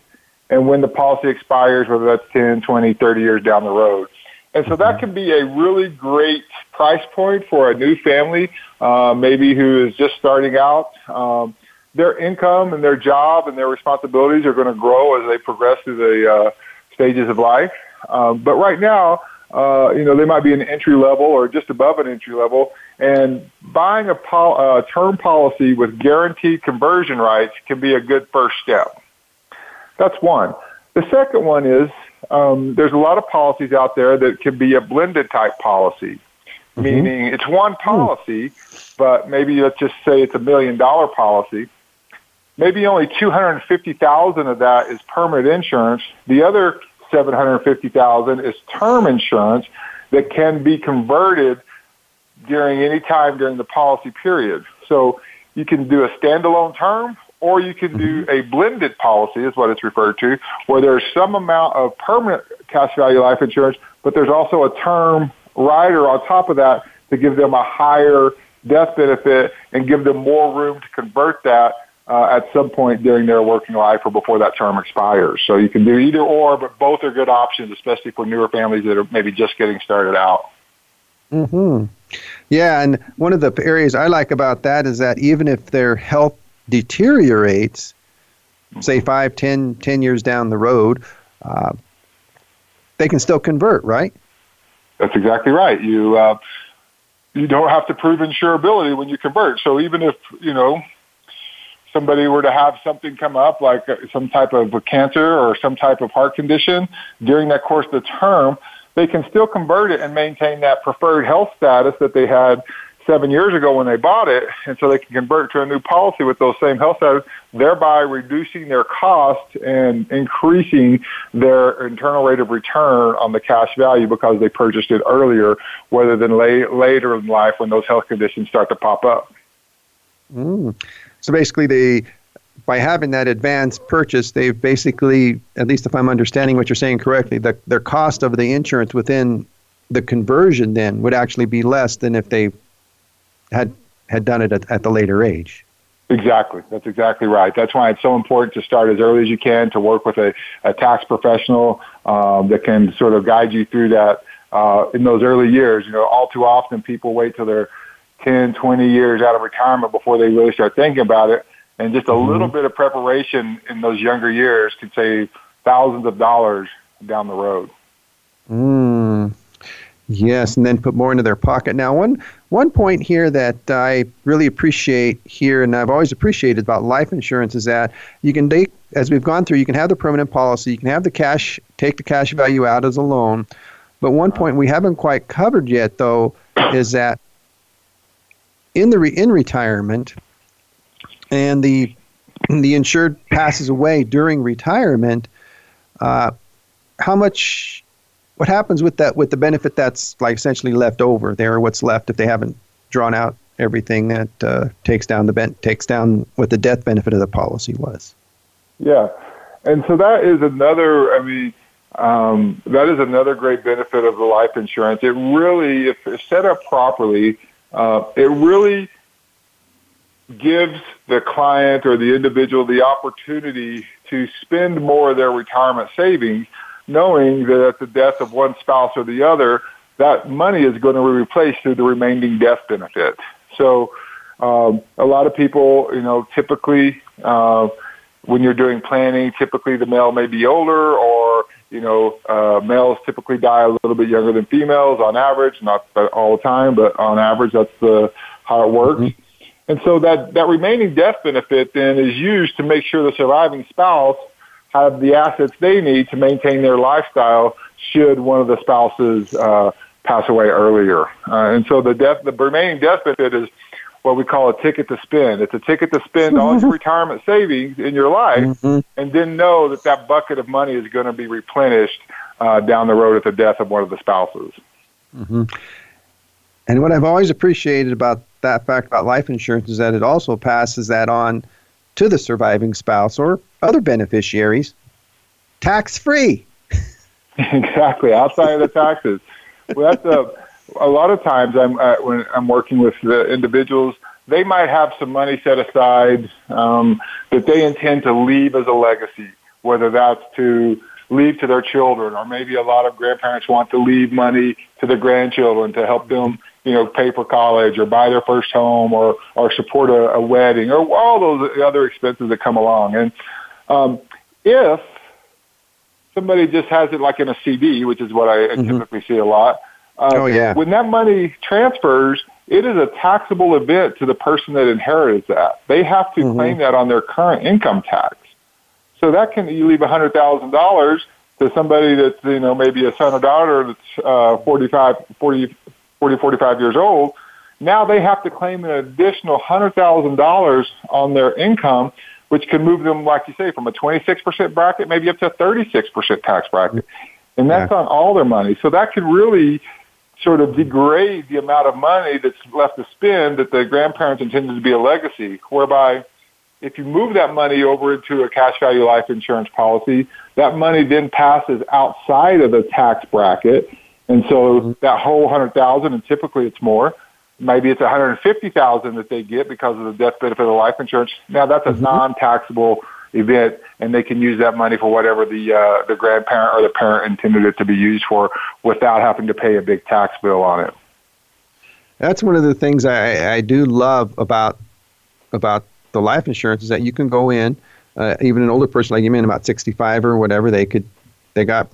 and when the policy expires, whether that's 10, 20, 30 years down the road. And so that mm-hmm. can be a really great price point for a new family, uh, maybe who is just starting out. Um, their income and their job and their responsibilities are going to grow as they progress through the uh, stages of life. Um, but right now, uh, you know, they might be an entry level or just above an entry level, and buying a pol- uh, term policy with guaranteed conversion rights can be a good first step. That's one. The second one is um, there's a lot of policies out there that can be a blended type policy, mm-hmm. meaning it's one policy, but maybe let's just say it's a million dollar policy. Maybe only 250,000 of that is permanent insurance. The other 750,000 is term insurance that can be converted during any time during the policy period. So you can do a standalone term or you can do mm-hmm. a blended policy is what it's referred to where there's some amount of permanent cash value life insurance but there's also a term rider on top of that to give them a higher death benefit and give them more room to convert that uh, at some point during their working life or before that term expires. So you can do either or, but both are good options, especially for newer families that are maybe just getting started out. Hmm. Yeah, and one of the areas I like about that is that even if their health deteriorates, say five, ten, ten years down the road, uh, they can still convert, right? That's exactly right. You uh, you don't have to prove insurability when you convert. So even if you know somebody were to have something come up like uh, some type of cancer or some type of heart condition during that course of the term, they can still convert it and maintain that preferred health status that they had seven years ago when they bought it, and so they can convert to a new policy with those same health status, thereby reducing their cost and increasing their internal rate of return on the cash value because they purchased it earlier, rather than later in life when those health conditions start to pop up. Mm. So basically, they by having that advance purchase, they've basically, at least if I'm understanding what you're saying correctly, the, their cost of the insurance within the conversion then would actually be less than if they had had done it at, at the later age. Exactly. That's exactly right. That's why it's so important to start as early as you can to work with a, a tax professional um, that can sort of guide you through that uh, in those early years. You know, all too often people wait till they're 10, 20 years out of retirement before they really start thinking about it. And just a mm-hmm. little bit of preparation in those younger years could save thousands of dollars down the road. Mm. Yes, and then put more into their pocket. Now, one one point here that I really appreciate here, and I've always appreciated about life insurance, is that you can take, as we've gone through, you can have the permanent policy, you can have the cash, take the cash value out as a loan. But one point we haven't quite covered yet, though, is that in the re- in retirement, and the the insured passes away during retirement, uh, how much what happens with that with the benefit that's like essentially left over there? What's left if they haven't drawn out everything that uh, takes down the ben- takes down what the death benefit of the policy was? Yeah. And so that is another i mean um, that is another great benefit of the life insurance. It really if, set up properly uh, it really gives the client or the individual the opportunity to spend more of their retirement savings, knowing that at the death of one spouse or the other, that money is going to be replaced through the remaining death benefit. So, um, a lot of people, you know, typically uh, when you're doing planning, typically the male may be older, or you know, uh, males typically die a little bit younger than females on average, not all the time, but on average, that's the how it works. Mm-hmm. And so that, that remaining death benefit then is used to make sure the surviving spouse have the assets they need to maintain their lifestyle should one of the spouses uh, pass away earlier. Uh, and so the death, the remaining death benefit is what we call a ticket to spend. It's a ticket to spend all your retirement savings in your life, mm-hmm. and then know that that bucket of money is going to be replenished uh, down the road at the death of one of the spouses. Mm-hmm. And what I've always appreciated about that fact about life insurance is that it also passes that on to the surviving spouse or other beneficiaries tax free. exactly outside of the taxes. Well, that's a a lot of times I'm uh, when I'm working with the individuals, they might have some money set aside um, that they intend to leave as a legacy, whether that's to leave to their children, or maybe a lot of grandparents want to leave money to their grandchildren to help them, you know, pay for college or buy their first home or or support a, a wedding or all those other expenses that come along. And um, if somebody just has it like in a CD, which is what I mm-hmm. typically see a lot uh, oh, yeah. When that money transfers, it is a taxable event to the person that inherits that. They have to mm-hmm. claim that on their current income tax. So that can you leave a hundred thousand dollars to somebody that's you know maybe a son or daughter that's uh, 45, 40, 40, 45 years old. Now they have to claim an additional hundred thousand dollars on their income, which can move them, like you say, from a twenty six percent bracket maybe up to a thirty six percent tax bracket, and that's yeah. on all their money. So that could really sort of degrade the amount of money that's left to spend that the grandparents intended to be a legacy, whereby if you move that money over into a cash value life insurance policy, that money then passes outside of the tax bracket. And so mm-hmm. that whole hundred thousand, and typically it's more, maybe it's hundred and fifty thousand that they get because of the death benefit of life insurance. Now that's a mm-hmm. non-taxable event, and they can use that money for whatever the uh, the grandparent or the parent intended it to be used for, without having to pay a big tax bill on it. That's one of the things I, I do love about about the life insurance is that you can go in, uh, even an older person like you, mean about sixty five or whatever, they could they got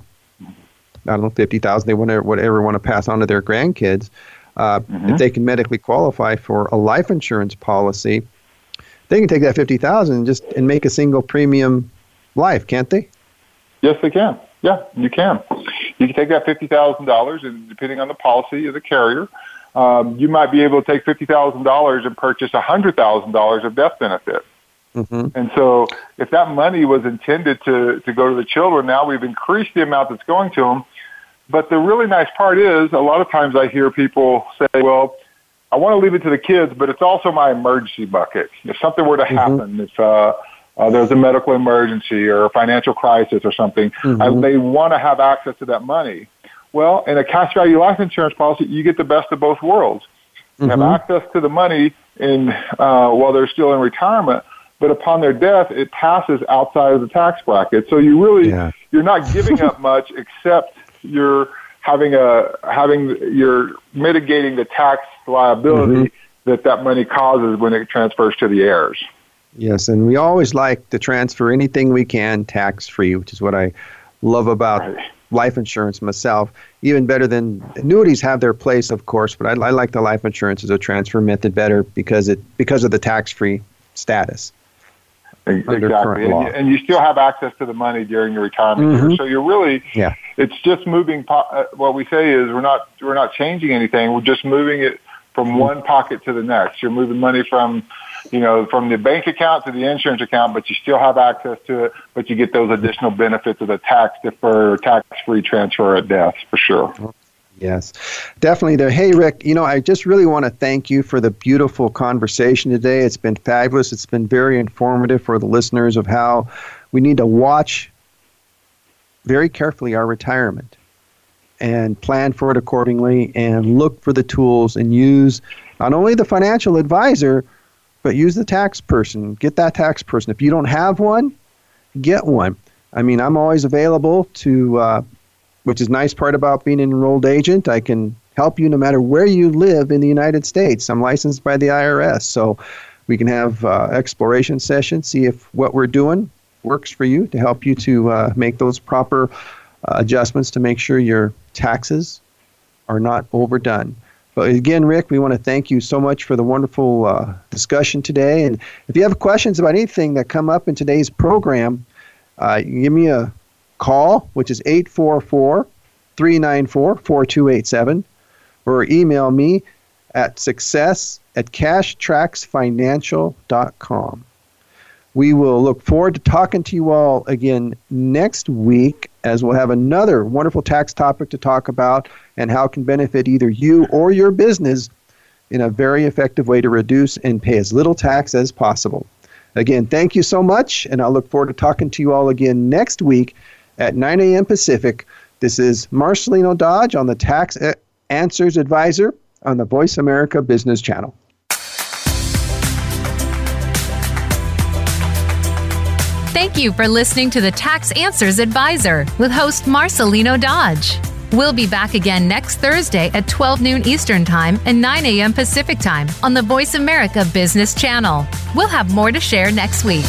I don't know fifty thousand they want whatever want to pass on to their grandkids. Uh, mm-hmm. If they can medically qualify for a life insurance policy, they can take that fifty thousand and just and make a single premium life, can't they? Yes, they can. Yeah, you can. You can take that fifty thousand dollars, and depending on the policy of the carrier, um, you might be able to take fifty thousand dollars and purchase a hundred thousand dollars of death benefit. Mm-hmm. And so, if that money was intended to to go to the children, now we've increased the amount that's going to them. But the really nice part is, a lot of times I hear people say, "Well, I want to leave it to the kids, but it's also my emergency bucket. If something were to mm-hmm. happen, mm-hmm. if uh, uh, there's a medical emergency or a financial crisis or something, mm-hmm. I, they want to have access to that money. Well, in a cash value life insurance policy, you get the best of both worlds. You mm-hmm. have access to the money in uh, while they're still in retirement, but upon their death, it passes outside of the tax bracket. So you really yeah. you're not giving up much except you're having a having you're mitigating the tax liability mm-hmm. that that money causes when it transfers to the heirs. Yes, and we always like to transfer anything we can tax free, which is what I love about right. life insurance myself. Even better than annuities have their place, of course, but I, I like the life insurance as a transfer method better because it because of the tax free status. Exactly, and, and, you still have access to the money during your retirement mm-hmm. years. So you're really, yeah. It's just moving. Po- uh, what we say is we're not we're not changing anything. We're just moving it from one pocket to the next. You're moving money from, you know, from the bank account to the insurance account, but you still have access to it, but you get those additional benefits of the tax deferred, tax free transfer at death for sure. Yes, definitely there. Hey, Rick, you know, I just really want to thank you for the beautiful conversation today. It's been fabulous. It's been very informative for the listeners of how we need to watch very carefully our retirement and plan for it accordingly and look for the tools and use not only the financial advisor, but use the tax person. Get that tax person. If you don't have one, get one. I mean, I'm always available to, uh, which is nice part about being an enrolled agent. I can help you no matter where you live in the United States. I'm licensed by the IRS, so we can have uh, exploration sessions, see if what we're doing works for you to help you to uh, make those proper uh, adjustments to make sure your taxes are not overdone. But again, Rick, we want to thank you so much for the wonderful uh, discussion today. And if you have questions about anything that come up in today's program, uh, give me a call, which is 844 394 4287, or email me at success at cashtracksfinancial.com. We will look forward to talking to you all again next week as we'll have another wonderful tax topic to talk about and how it can benefit either you or your business in a very effective way to reduce and pay as little tax as possible. Again, thank you so much, and I'll look forward to talking to you all again next week at 9 a.m. Pacific This is Marcelino Dodge on the Tax Answers Advisor on the Voice America Business Channel. Thank you for listening to the Tax Answers Advisor with host Marcelino Dodge. We'll be back again next Thursday at 12 noon Eastern Time and 9 a.m. Pacific Time on the Voice America Business Channel. We'll have more to share next week.